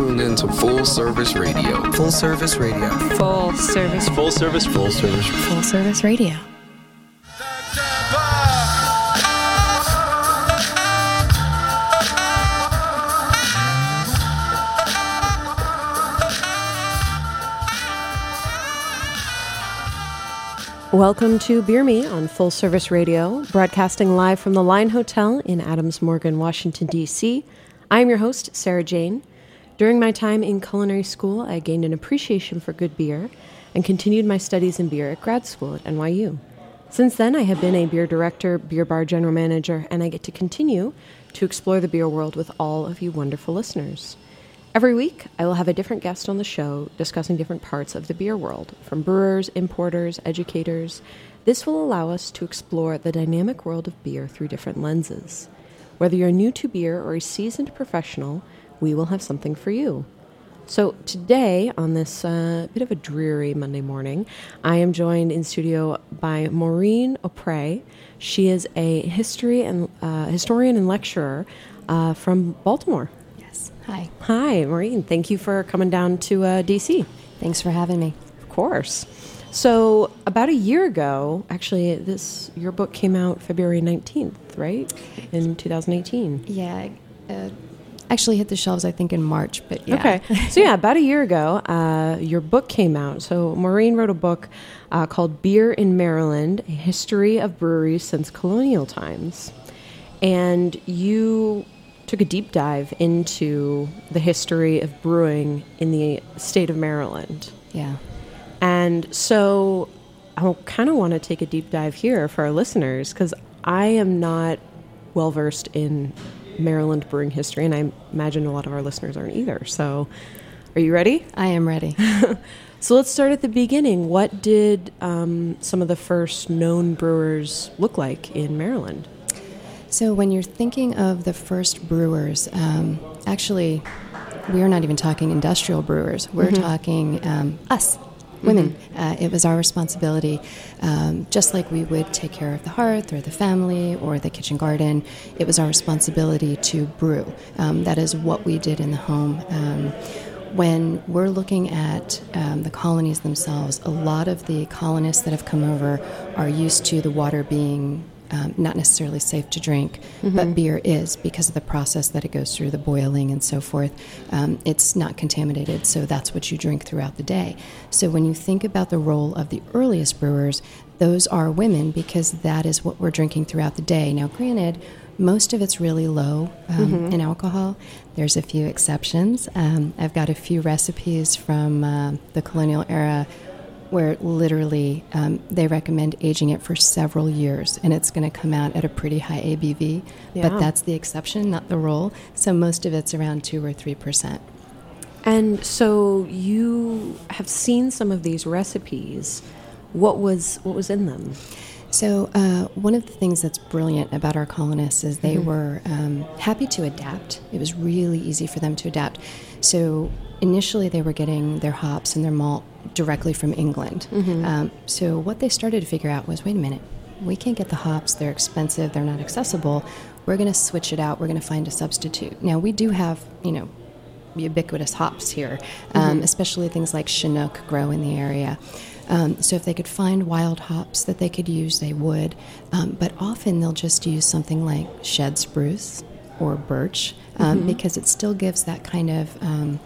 You tuned into Full Service Radio. Full Service Radio. Full service. Full service. Full service. Full service radio. Welcome to Beer Me on Full Service Radio, broadcasting live from the Line Hotel in Adams Morgan, Washington, D.C. I am your host, Sarah Jane. During my time in culinary school, I gained an appreciation for good beer and continued my studies in beer at grad school at NYU. Since then, I have been a beer director, beer bar general manager, and I get to continue to explore the beer world with all of you wonderful listeners. Every week, I will have a different guest on the show discussing different parts of the beer world, from brewers, importers, educators. This will allow us to explore the dynamic world of beer through different lenses. Whether you're new to beer or a seasoned professional, we will have something for you. So, today, on this uh, bit of a dreary Monday morning, I am joined in studio by Maureen O'Prey. She is a history and uh, historian and lecturer uh, from Baltimore. Yes. Hi. Hi, Maureen. Thank you for coming down to uh, DC. Thanks for having me. Of course. So, about a year ago, actually, this your book came out February nineteenth, right, in two thousand eighteen. Yeah. Actually hit the shelves, I think, in March, but yeah. Okay. So, yeah, about a year ago, uh, your book came out. So, Maureen wrote a book uh, called Beer in Maryland A History of Breweries Since Colonial Times. And you took a deep dive into the history of brewing in the state of Maryland. yeah. And so I kind of want to take a deep dive here for our listeners because I am not well versed in Maryland brewing history, and I imagine a lot of our listeners aren't either. So, are you ready? I am ready. So, let's start at the beginning. What did um, some of the first known brewers look like in Maryland? so, when you're thinking of the first brewers, um, actually, we are not even talking industrial brewers. We're talking um, us, women. Uh, it was our responsibility, um, just like we would take care of the hearth or the family or the kitchen garden. It was our responsibility to brew. Um, that is what we did in the home. Um, when we're looking at um, the colonies themselves, a lot of the colonists that have come over are used to the water being um, not necessarily safe to drink, but beer is because of the process that it goes through, the boiling and so forth. Um, it's not contaminated, so that's what you drink throughout the day. So when you think about the role of the earliest brewers, those are women because that is what we're drinking throughout the day. Now, granted, most of it's really low um, in alcohol. There's a few exceptions. Um, I've got a few recipes from uh, the colonial era where literally um, they recommend aging it for several years and it's going to come out at a pretty high ABV. Yeah. But that's the exception, not the rule. So most of it's around 2 or 3%. And so you have seen some of these recipes. What was what was in them? So, uh, one of the things that's brilliant about our colonists is they were um, happy to adapt. It was really easy for them to adapt. So, initially, they were getting their hops and their malt directly from England. Um, so, what they started to figure out was wait a minute, we can't get the hops, they're expensive, they're not accessible. We're going to switch it out, we're going to find a substitute. Now, we do have, you know, ubiquitous hops here, um, especially things like Chinook grow in the area. Um, so if they could find wild hops that they could use, they would. Um, but often they'll just use something like shed spruce or birch um, because it still gives that kind of um,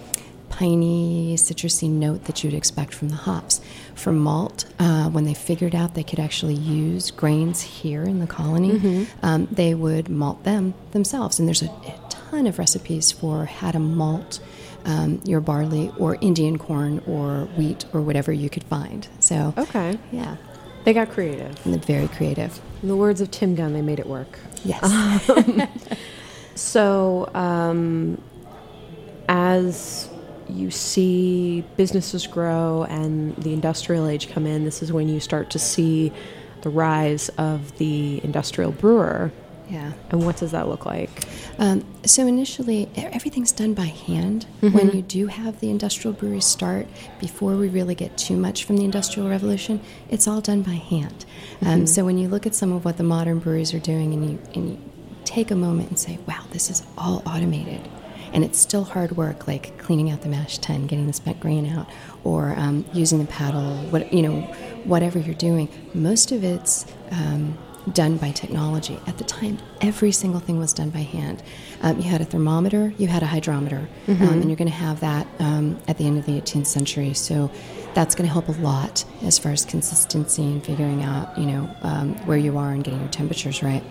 piney, citrusy note that you'd expect from the hops. For malt, uh, when they figured out they could actually use grains here in the colony, um, they would malt them themselves. And there's a, a ton of recipes for how to malt um, your barley or Indian corn or wheat or whatever you could find. So, Okay. yeah, They got creative. and very creative. In the words of Tim Gunn, they made it work. Yes. So, um, as you see businesses grow and the industrial age come in, this is when you start to see the rise of the industrial brewer. Yeah. And what does that look like? Um, so initially, everything's done by hand. When you do have the industrial breweries start, before we really get too much from the Industrial Revolution, it's all done by hand. Um, so when you look at some of what the modern breweries are doing, and you and you take a moment and say, "Wow, this is all automated," and it's still hard work, like cleaning out the mash tun, getting the spent grain out, or um, using the paddle, what you know, whatever you're doing. Most of it's um, done by technology. At the time, every single thing was done by hand. Um, you had a thermometer, you had a hydrometer, um, and you're going to have that um, at the end of the 18th century. So that's going to help a lot as far as consistency and figuring out, you know, um, where you are and getting your temperatures right.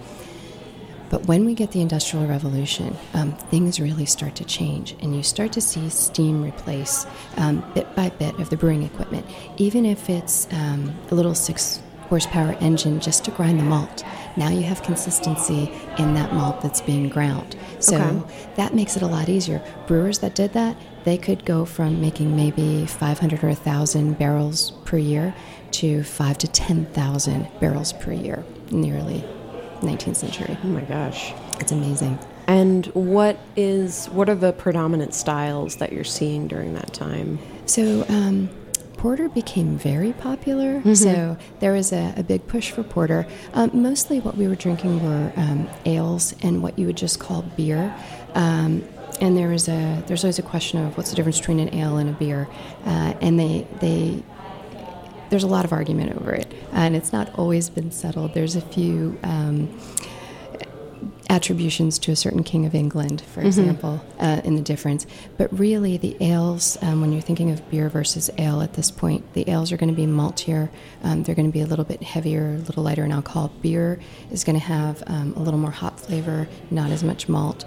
But when we get the Industrial Revolution, um, things really start to change, and you start to see steam replace um, bit by bit of the brewing equipment, even if it's um, a little six horsepower engine just to grind the malt. Now you have consistency in that malt that's being ground. So Okay. that makes it a lot easier. Brewers that did that, they could go from making maybe 500 or 1,000 barrels per year to 5 to 10,000 barrels per year in the early 19th century. Oh my gosh. It's amazing. And what is what are the predominant styles that you're seeing during that time? So, um, porter became very popular. So, there was a, a big push for porter. Um, mostly what we were drinking were um, ales and what you would just call beer. Um, and there was a there's always a question of what's the difference between an ale and a beer, uh, and they they there's a lot of argument over it, and it's not always been settled. There's a few um, attributions to a certain king of England, for example, uh, in the difference. But really, the ales, um, when you're thinking of beer versus ale at this point, the ales are going to be maltier. Um, they're going to be a little bit heavier, a little lighter in alcohol. Beer is going to have um, a little more hop flavor, not as much malt.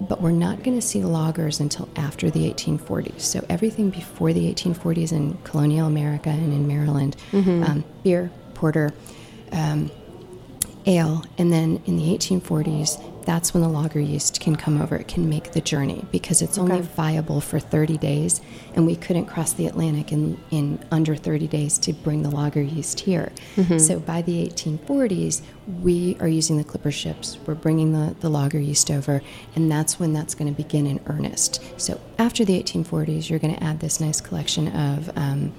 But we're not going to see lagers until after the 1840s. So everything before the 1840s in colonial America and in Maryland, um, beer, porter, um, ale, and then in the 1840s, that's when the lager yeast can come over. It can make the journey because it's only viable for 30 days, and we couldn't cross the Atlantic in, in under 30 days to bring the lager yeast here. So by the 1840s, we are using the clipper ships. We're bringing the, the lager yeast over, and that's when that's going to begin in earnest. So after the 1840s, you're going to add this nice collection of um,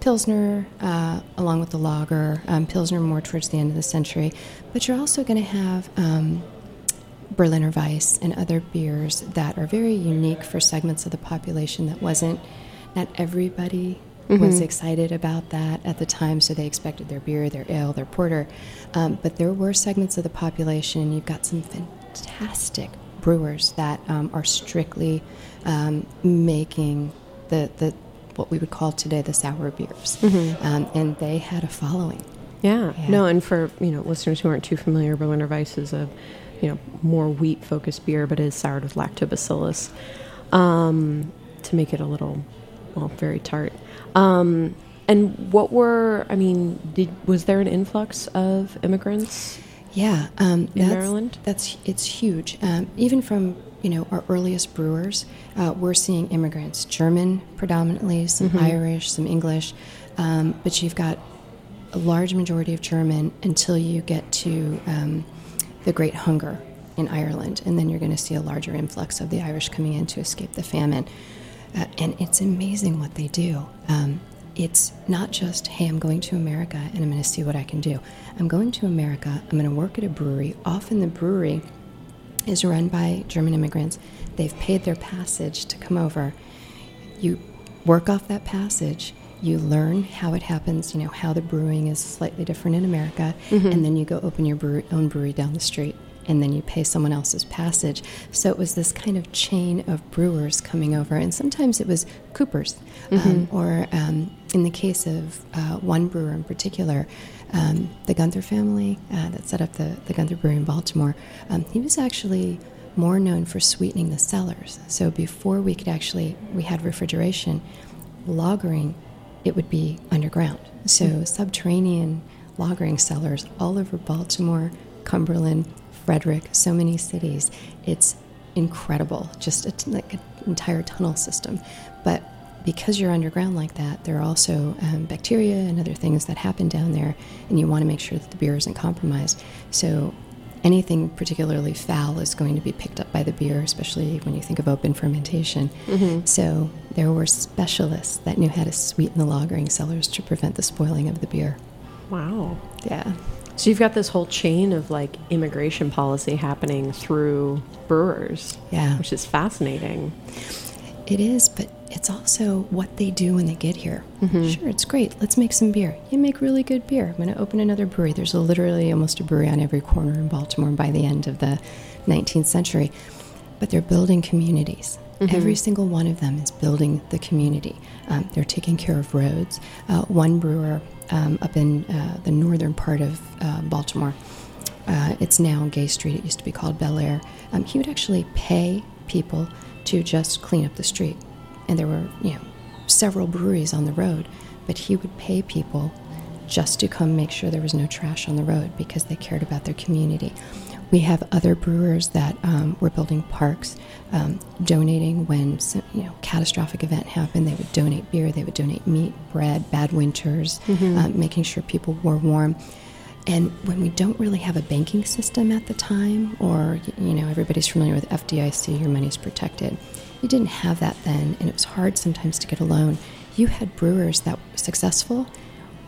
Pilsner, uh, along with the lager, um, Pilsner more towards the end of the century. But you're also going to have um, Berliner Weiss and other beers that are very unique for segments of the population that wasn't, not everybody was excited about that at the time, so they expected their beer, their ale, their porter. Um, but there were segments of the population, and you've got some fantastic brewers that um, are strictly um, making the, the what we would call today the sour beers, um, and they had a following. Yeah. Yeah. No, and for you know listeners who aren't too familiar, Berliner Weiss is a you know more wheat focused beer, but is soured with lactobacillus um, to make it a little well very tart. Um, and what were I mean? Did was there an influx of immigrants? Yeah, um, In that's, Maryland? That's it's huge. Um, even from you know our earliest brewers, uh, we're seeing immigrants, German predominantly, some Irish, some English, um, but you've got a large majority of German until you get to um, the Great Hunger in Ireland, and then you're going to see a larger influx of the Irish coming in to escape the famine. Uh, and it's amazing what they do. Um, it's not just, hey, I'm going to America and I'm going to see what I can do. I'm going to America, I'm going to work at a brewery. Often the brewery is run by German immigrants. They've paid their passage to come over. You work off that passage. You learn how it happens, you know, how the brewing is slightly different in America, and then you go open your own brewery down the street, and then you pay someone else's passage. So it was this kind of chain of brewers coming over, and sometimes it was Coopers, um, or um, in the case of uh, one brewer in particular, um, the Gunther family uh, that set up the, the Gunther Brewery in Baltimore, um, he was actually more known for sweetening the cellars. So before we could actually, we had refrigeration, lagering, it would be underground. So subterranean lagering cellars all over Baltimore, Cumberland, Frederick, so many cities. It's incredible, just like an entire tunnel system. But because you're underground like that, there are also um, bacteria and other things that happen down there, and you want to make sure that the beer isn't compromised. So anything particularly foul is going to be picked up by the beer, especially when you think of open fermentation. Mm-hmm. So there were specialists that knew how to sweeten the lagering cellars to prevent the spoiling of the beer. Wow. Yeah. So you've got this whole chain of like immigration policy happening through brewers. Yeah. Which is fascinating. It is, but it's also what they do when they get here. Sure, it's great. Let's make some beer. You make really good beer. I'm going to open another brewery. There's literally almost a brewery on every corner in Baltimore by the end of the 19th century. But they're building communities. Every single one of them is building the community. Um, they're taking care of roads. Uh, one brewer um, up in uh, the northern part of uh, Baltimore uh, it's now Gay Street. It used to be called Bel Air. Um, he would actually pay people to just clean up the street, and there were you know several breweries on the road, but he would pay people just to come make sure there was no trash on the road because they cared about their community. We have other brewers that um, were building parks, um, donating when some, you know catastrophic event happened. They would donate beer, they would donate meat, bread, bad winters, um, making sure people were warm. And when we don't really have a banking system at the time, or you know everybody's familiar with FDIC, your money's protected. You didn't have that then, and it was hard sometimes to get a loan. You had brewers that were successful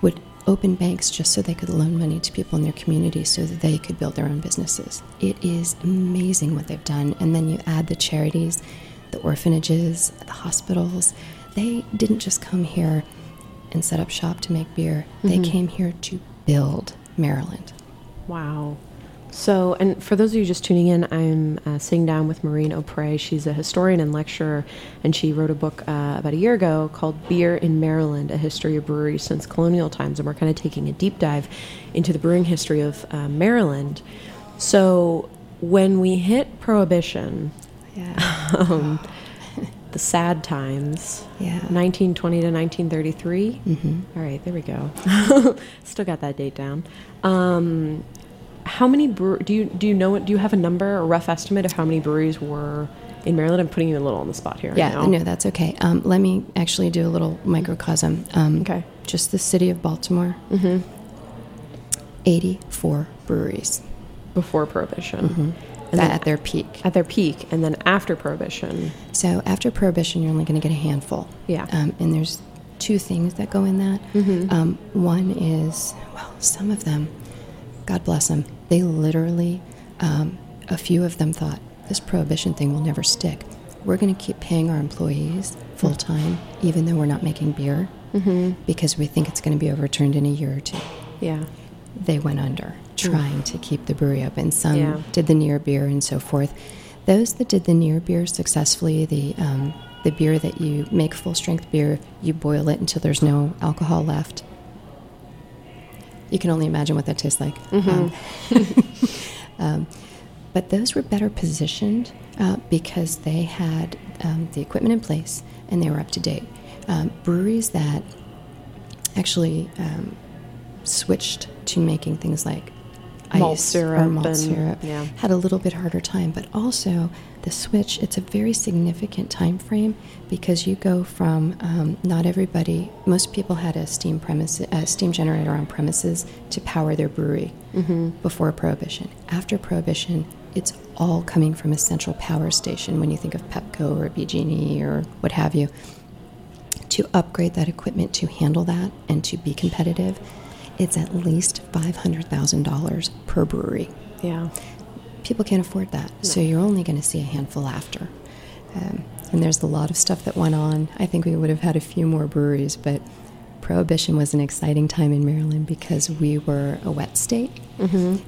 would open banks just so they could loan money to people in their community so that they could build their own businesses. It is amazing what they've done. And then you add the charities, the orphanages, the hospitals. They didn't just come here and set up shop to make beer, they mm-hmm. came here to build Maryland. Wow. So, and for those of you just tuning in, I'm uh, sitting down with Maureen O'Prey. She's a historian and lecturer, and she wrote a book uh, about a year ago called Beer in Maryland A History of Breweries Since Colonial Times. And we're kind of taking a deep dive into the brewing history of uh, Maryland. So, when we hit Prohibition, Yeah. um, the sad times, Yeah. 1920 to 1933. Mm-hmm. right, there we go. Still got that date down. Um, how many brew- do you do you know? Do you have a number, a rough estimate of how many breweries were in Maryland? I'm putting you a little on the spot here. Yeah, right now. no, that's okay. Um, let me actually do a little microcosm. Um, Okay. Just the city of Baltimore. Mm-hmm. 84 breweries before Prohibition, that at their peak. at their peak, and then after Prohibition. So after Prohibition, you're only going to get a handful. Yeah. Um, and there's two things that go in that. Um, one is, well, some of them, God bless them, they literally, um, a few of them thought, this Prohibition thing will never stick. We're going to keep paying our employees full time, even though we're not making beer, because we think it's going to be overturned in a year or two. Yeah. They went under trying to keep the brewery open. Some Yeah. did the near beer and so forth. Those that did the near beer successfully, the um, the beer that you make full strength beer, you boil it until there's no alcohol left. You can only imagine what that tastes like. Um, um, but those were better positioned uh, because they had um, the equipment in place and they were up to date. Um, breweries that actually um, switched to making things like Malt ice syrup or malt and- syrup yeah. had a little bit harder time but also the switch it's a very significant time frame because you go from um, not everybody most people had a steam premise a steam generator on premises to power their brewery before prohibition after prohibition it's all coming from a central power station when you think of pepco or bg&e or what have you to upgrade that equipment to handle that and to be competitive, it's at least $500,000 per brewery. Yeah. People can't afford that, so you're only going to see a handful after. Um, and there's a lot of stuff that went on. I think we would have had a few more breweries, but Prohibition was an exciting time in Maryland because we were a wet state,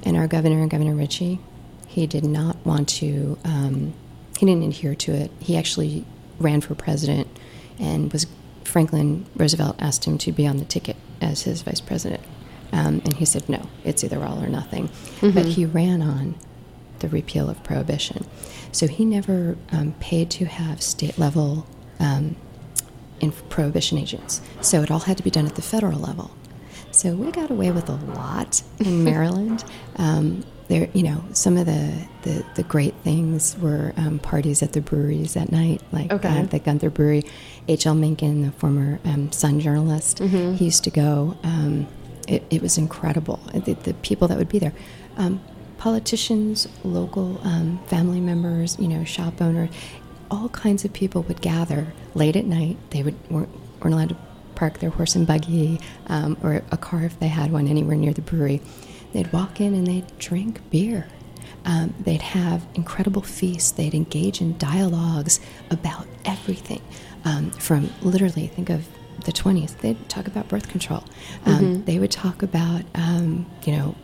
and our governor, Governor Ritchie, he did not want to. Um, he didn't adhere to it. He actually ran for president, and was Franklin Roosevelt asked him to be on the ticket as his vice president, um, and he said no. It's either all or nothing. But he ran on the repeal of prohibition, so he never um, paid to have state level um, in prohibition agents. So it all had to be done at the federal level. So we got away with a lot in Maryland. Um, there, you know, some of the, the, the great things were um, parties at the breweries at night, like Okay. uh, the Gunther Brewery. H.L. Mencken, the former um, Sun journalist, Mm-hmm. he used to go. Um, it, it was incredible. The, the people that would be there. Politicians, local um, family members, you know, shop owners, all kinds of people would gather late at night. They would weren't, weren't allowed to park their horse and buggy um, or a car if they had one anywhere near the brewery. They'd walk in and they'd drink beer. Um, they'd have incredible feasts. They'd engage in dialogues about everything, um, from literally think of the 20s. They'd talk about birth control. Um, They would talk about, um, you know,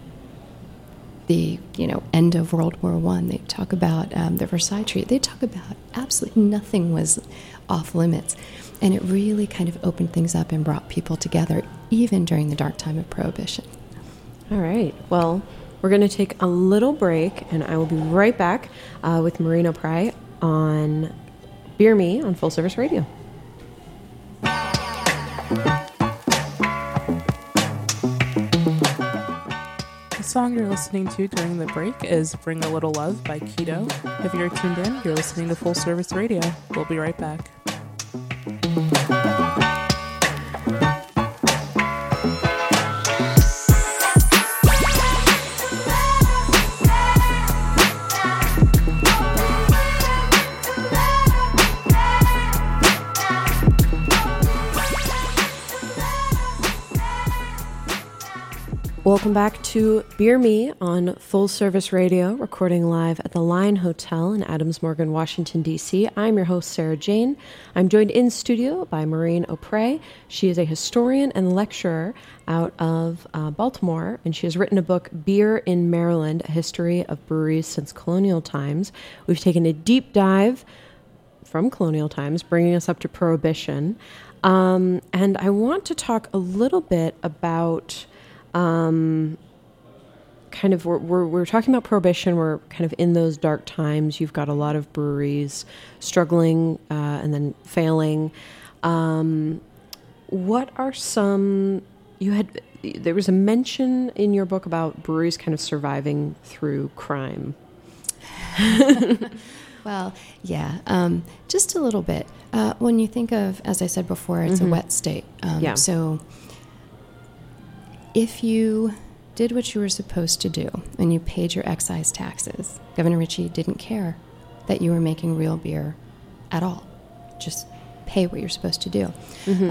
the you know end of World War One. They talk about um, the Versailles Treaty. They talk about absolutely nothing was off limits, and it really kind of opened things up and brought people together, even during the dark time of Prohibition. All right. Well, we're going to take a little break, and I will be right back uh, with Maureen O'Prey on Beer Me on Full Service Radio. Song you're listening to during the break is Bring a Little Love by Keto. If you're tuned in, you're listening to Full Service Radio. We'll be right back. Welcome back to Beer Me on Full Service Radio, recording live at the Line Hotel in Adams Morgan, Washington, D.C. I'm your host, Sarah Jane. I'm joined in studio by Maureen O'Prey. She is a historian and lecturer out of uh, Baltimore, and she has written a book, Beer in Maryland A History of Breweries Since Colonial Times. We've taken a deep dive from colonial times, bringing us up to Prohibition. Um, and I want to talk a little bit about um, kind of we're, we're, we're talking about prohibition we're kind of in those dark times you've got a lot of breweries struggling uh, and then failing um, what are some you had there was a mention in your book about breweries kind of surviving through crime Well, yeah, um, just a little bit. Uh, when you think of, as I said before, it's a wet state. Um, Yeah. So if you did what you were supposed to do and you paid your excise taxes, Governor Ritchie didn't care that you were making real beer at all. Just pay what you're supposed to do.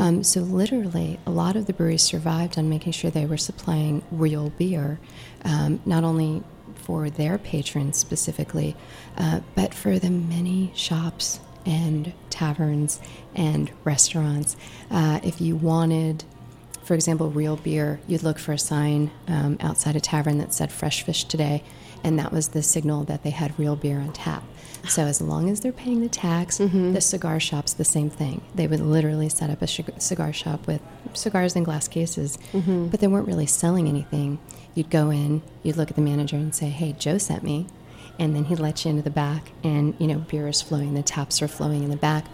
Um, so, literally, a lot of the breweries survived on making sure they were supplying real beer, um, not only for their patrons specifically, uh, but for the many shops and taverns and restaurants. Uh, if you wanted for example, real beer, you'd look for a sign um, outside a tavern that said fresh fish today, and that was the signal that they had real beer on tap. So as long as they're paying the tax, the cigar shop's the same thing. They would literally set up a cigar shop with cigars in glass cases, but they weren't really selling anything. You'd go in, you'd look at the manager and say, "Hey, Joe sent me," and then he'd let you into the back, and you know, beer is flowing, the taps are flowing in the back.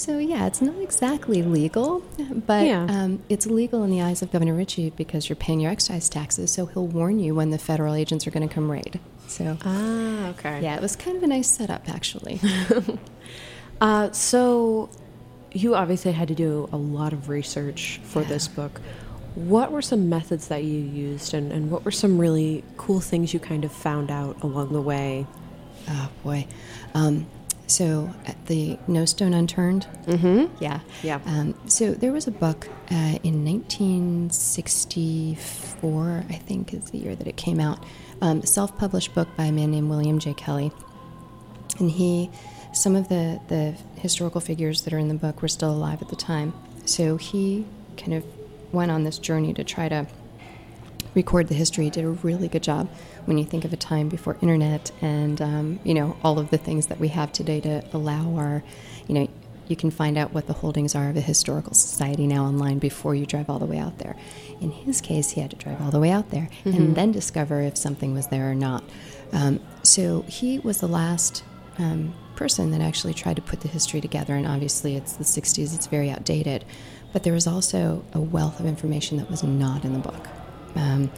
So yeah, it's not exactly legal, but Yeah. um, it's legal in the eyes of Governor Ritchie because you're paying your excise taxes. So he'll warn you when the federal agents are going to come raid. So ah okay yeah, it was kind of a nice setup actually. Uh, so, you obviously had to do a lot of research for this book. What were some methods that you used, and, and what were some really cool things you kind of found out along the way? oh boy. Um, so at the No Stone Unturned. Mm-hmm. Yeah. Yeah. Um, so there was a book uh, in 1964, I think is the year that it came out. Um, self-published book by a man named William J. Kelly, and he, some of the the historical figures that are in the book were still alive at the time. So he kind of went on this journey to try to record the history. He did a really good job when you think of a time before internet and um, you know all of the things that we have today to allow our, you know, you can find out what the holdings are of a historical society now online before you drive all the way out there. In his case, he had to drive all the way out there and then discover if something was there or not. Um, so he was the last um, person that actually tried to put the history together. And obviously, it's the 60s, it's very outdated. But there was also a wealth of information that was not in the book. Um,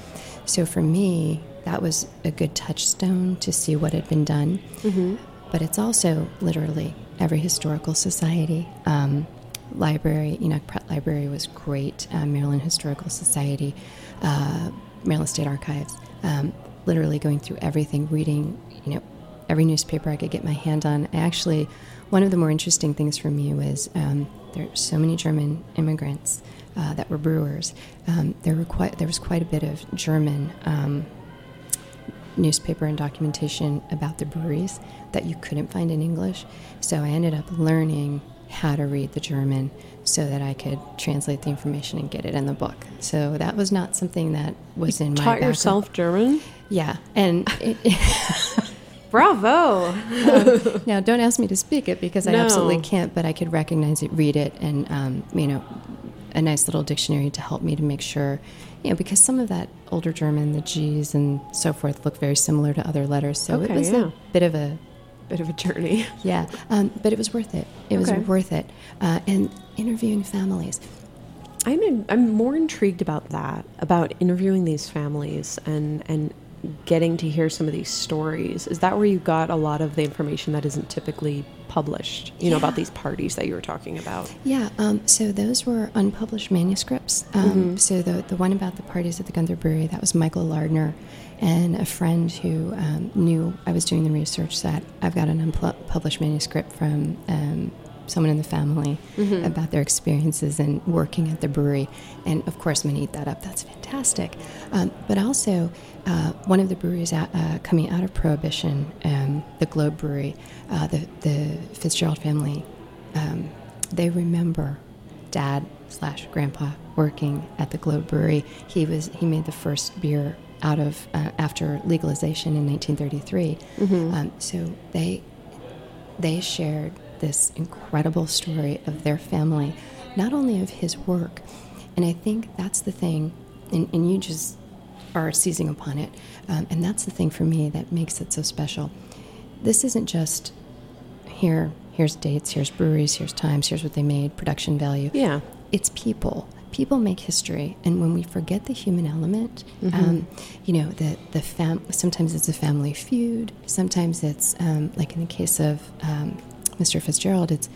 so for me, that was a good touchstone to see what had been done. Mm-hmm. But it's also literally every historical society. Um, library, Enoch Pratt Library was great. Uh, Maryland Historical Society, uh, Maryland State Archives. Um, literally going through everything, reading, you know, every newspaper I could get my hand on. I actually, one of the more interesting things for me was um, there are so many German immigrants uh, that were brewers. Um, there were quite there was quite a bit of German um, newspaper and documentation about the breweries that you couldn't find in English. So I ended up learning how to read the German so that I could translate the information and get it in the book. So that was not something that was you in my taught background. yourself German. Yeah, and it, Bravo! now don't ask me to speak it because I No. absolutely can't. But I could recognize it, read it, and um, you know, a nice little dictionary to help me to make sure, you know, because some of that older German, the G's and so forth, look very similar to other letters. So Okay, it was yeah. a bit of a Bit of a journey. yeah, um, but it was worth it. It Okay. was worth it. Uh, and interviewing families. I'm in, I'm more intrigued about that, about interviewing these families and and getting to hear some of these stories. Is that where you got a lot of the information that isn't typically published? You know about these parties that you were talking about. Yeah, um, so those were unpublished manuscripts. Um, So the the one about the parties at the Gunther Brewery that was Michael Lardner, and a friend who um, knew I was doing the research that I've got an unpublished manuscript from um, someone in the family about their experiences and working at the brewery. And of course, I'm going to eat that up. That's fantastic. Um, but also, uh, one of the breweries out, uh, coming out of Prohibition, um, the Globe Brewery, uh, the, the Fitzgerald family, um, they remember dad slash grandpa working at the Globe Brewery. He was he made the first beer out of uh, after legalization in 1933. Um, so they they shared this incredible story of their family, not only of his work, and I think that's the thing, and, and you just are seizing upon it, um, and that's the thing for me that makes it so special. This isn't just here, here's dates, here's breweries, here's times, here's what they made, production value Yeah. it's people. People make history, and when we forget the human element, um, you know, the the fam. Sometimes it's a family feud. Sometimes it's um, like in the case of um, Mr. Fitzgerald, it's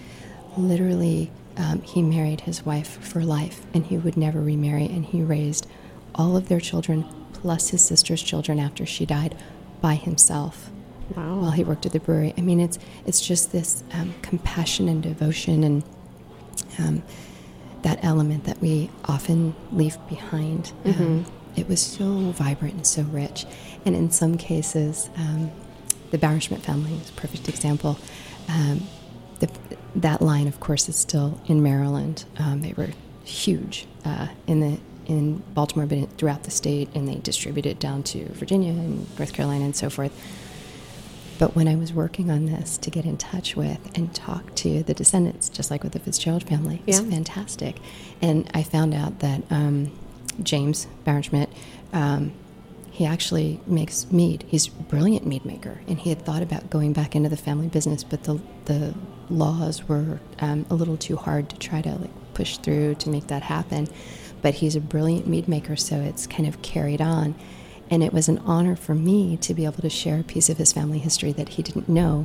literally um, he married his wife for life, and he would never remarry, and he raised all of their children plus his sister's children after she died by himself Wow. while he worked at the brewery. I mean, it's it's just this um, compassion and devotion and um, that element that we often leave behind. Um, it was so vibrant and so rich, and in some cases, um, the Bauerschmidt family is a perfect example. Um, the, that line, of course, is still in Maryland. Um, they were huge uh, in the in Baltimore, but throughout the state, and they distributed it down to Virginia and North Carolina and so forth. But when I was working on this to get in touch with and talk to the descendants, just like with the Fitzgerald family, it's Yeah. fantastic. And I found out that um, James Bauerschmidt, um, he actually makes mead. He's a brilliant mead maker, and he had thought about going back into the family business, but the the laws were um, a little too hard to try to like push through to make that happen. But he's a brilliant mead maker, so it's kind of carried on. And it was an honor for me to be able to share a piece of his family history that he didn't know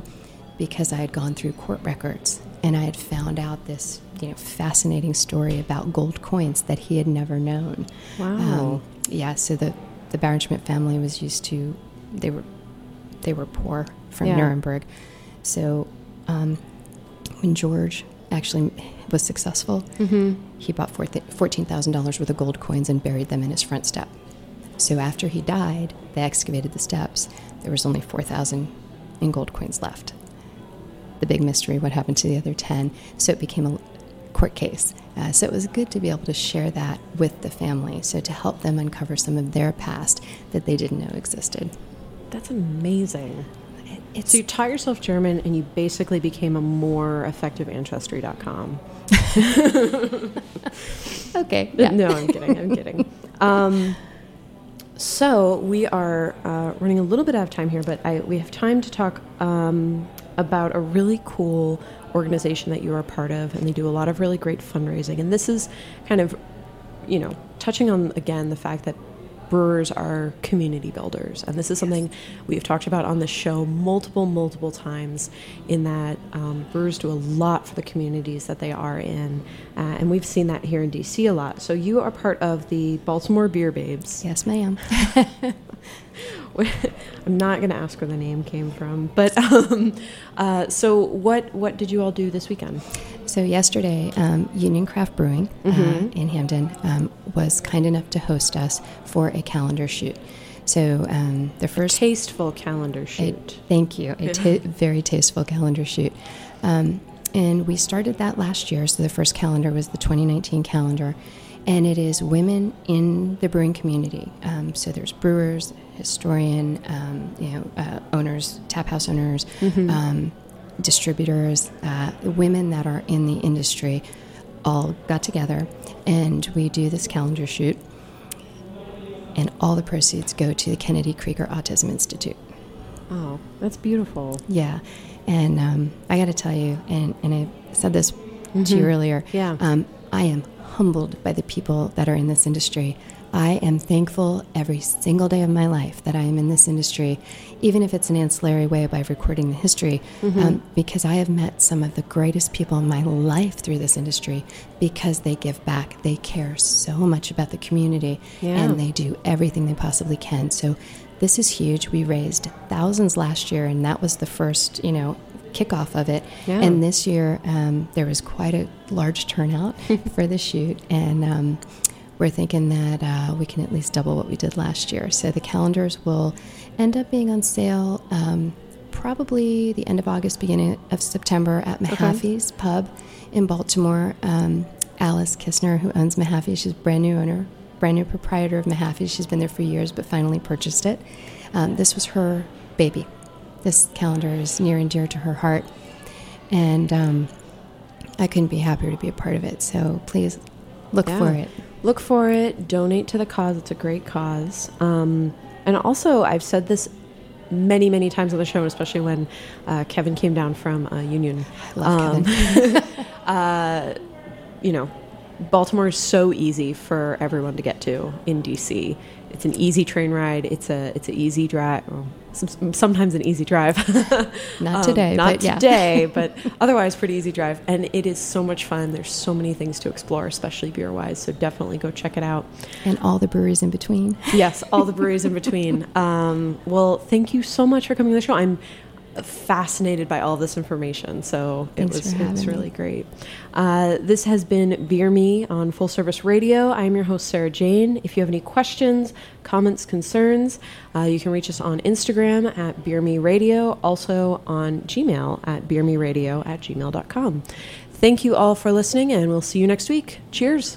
because I had gone through court records and I had found out this you know fascinating story about gold coins that he had never known. Um, Wow. yeah, so the the Bauerschmidt family was used to they were they were poor from Yeah. Nuremberg. So um, when George actually was successful, he bought fourteen thousand dollars worth of gold coins and buried them in his front step. So after he died, they excavated the steps. There was only 4,000 in gold coins left. The big mystery, what happened to the other 10? So it became a court case. Uh, so it was good to be able to share that with the family, so to help them uncover some of their past that they didn't know existed. That's amazing. It's So you taught yourself German and you basically became a more effective ancestry.com. okay. Yeah. No, I'm kidding. I'm kidding. Um, so we are uh, running a little bit out of time here, but I, we have time to talk um, about a really cool organization that you are part of, and they do a lot of really great fundraising. And this is kind of, you know, touching on again the fact that brewers are community builders. And this is something we've talked about on the show multiple, multiple times in that um, brewers do a lot for the communities that they are in. Uh, and we've seen that here in DC a lot. So you are part of the Baltimore Beer Babes. Yes, ma'am. I'm not going to ask where the name came from, but um, uh, so what? What did you all do this weekend? So yesterday, um, Union Craft Brewing uh, in Hampden um, was kind enough to host us for a calendar shoot. So um, the first Tasteful calendar a- shoot. thank you, a ta- very tasteful calendar shoot, um, and we started that last year. So the first calendar was the 2019 calendar, and it is women in the brewing community. Um, so there's brewers, historian, um, you know, uh, owners, tap house owners, um, distributors, uh, women that are in the industry, all got together, and we do this calendar shoot. And all the proceeds go to the Kennedy Krieger Autism Institute. oh, that's beautiful. Yeah, and um, I got to tell you, and, and I said this to you earlier. Yeah. um, I am humbled by the people that are in this industry. I am thankful every single day of my life that I am in this industry, even if it's an ancillary way by recording the history, um, because I have met some of the greatest people in my life through this industry because they give back. They care so much about the community Yeah. and they do everything they possibly can. So this is huge. We raised thousands last year, and that was the first, you know, kickoff of it. Yeah. And this year, um, there was quite a large turnout for the shoot, and um, we're thinking that uh, we can at least double what we did last year. So the calendars will end up being on sale. Um, Probably the end of August, beginning of September at Mahaffey's Pub in Baltimore. Um, Alice Kistner, who owns Mahaffey, she's a brand new owner, brand new proprietor of Mahaffey. She's been there for years, but finally purchased it. Um, this was her baby. This calendar is near and dear to her heart, and um, I couldn't be happier to be a part of it. So please look Yeah. for it. Look for it. Donate to the cause. It's a great cause. Um, and also, I've said this many, many times on the show, especially when uh, Kevin came down from uh, Union. Love Kevin. uh, you know, Baltimore is so easy for everyone to get to in DC. It's an easy train ride. It's a it's an easy drive. Well, sometimes an easy drive. Not Um, today, not but yeah. today, but otherwise pretty easy drive. And it is so much fun. There's so many things to explore, especially beer wise. So definitely go check it out. and all the breweries in between. Yes, all the breweries in between. Um, well, thank you so much for coming to the show. I'm fascinated by all this information, so it Thanks was it was me. really great. Uh, this has been Beer Me on Full Service Radio. I am your host Sarah Jane. If you have any questions, comments, concerns, uh, you can reach us on Instagram at Beer Me Radio, also on Gmail at beermeradio at gmail.com. Thank you all for listening, and we'll see you next week. Cheers.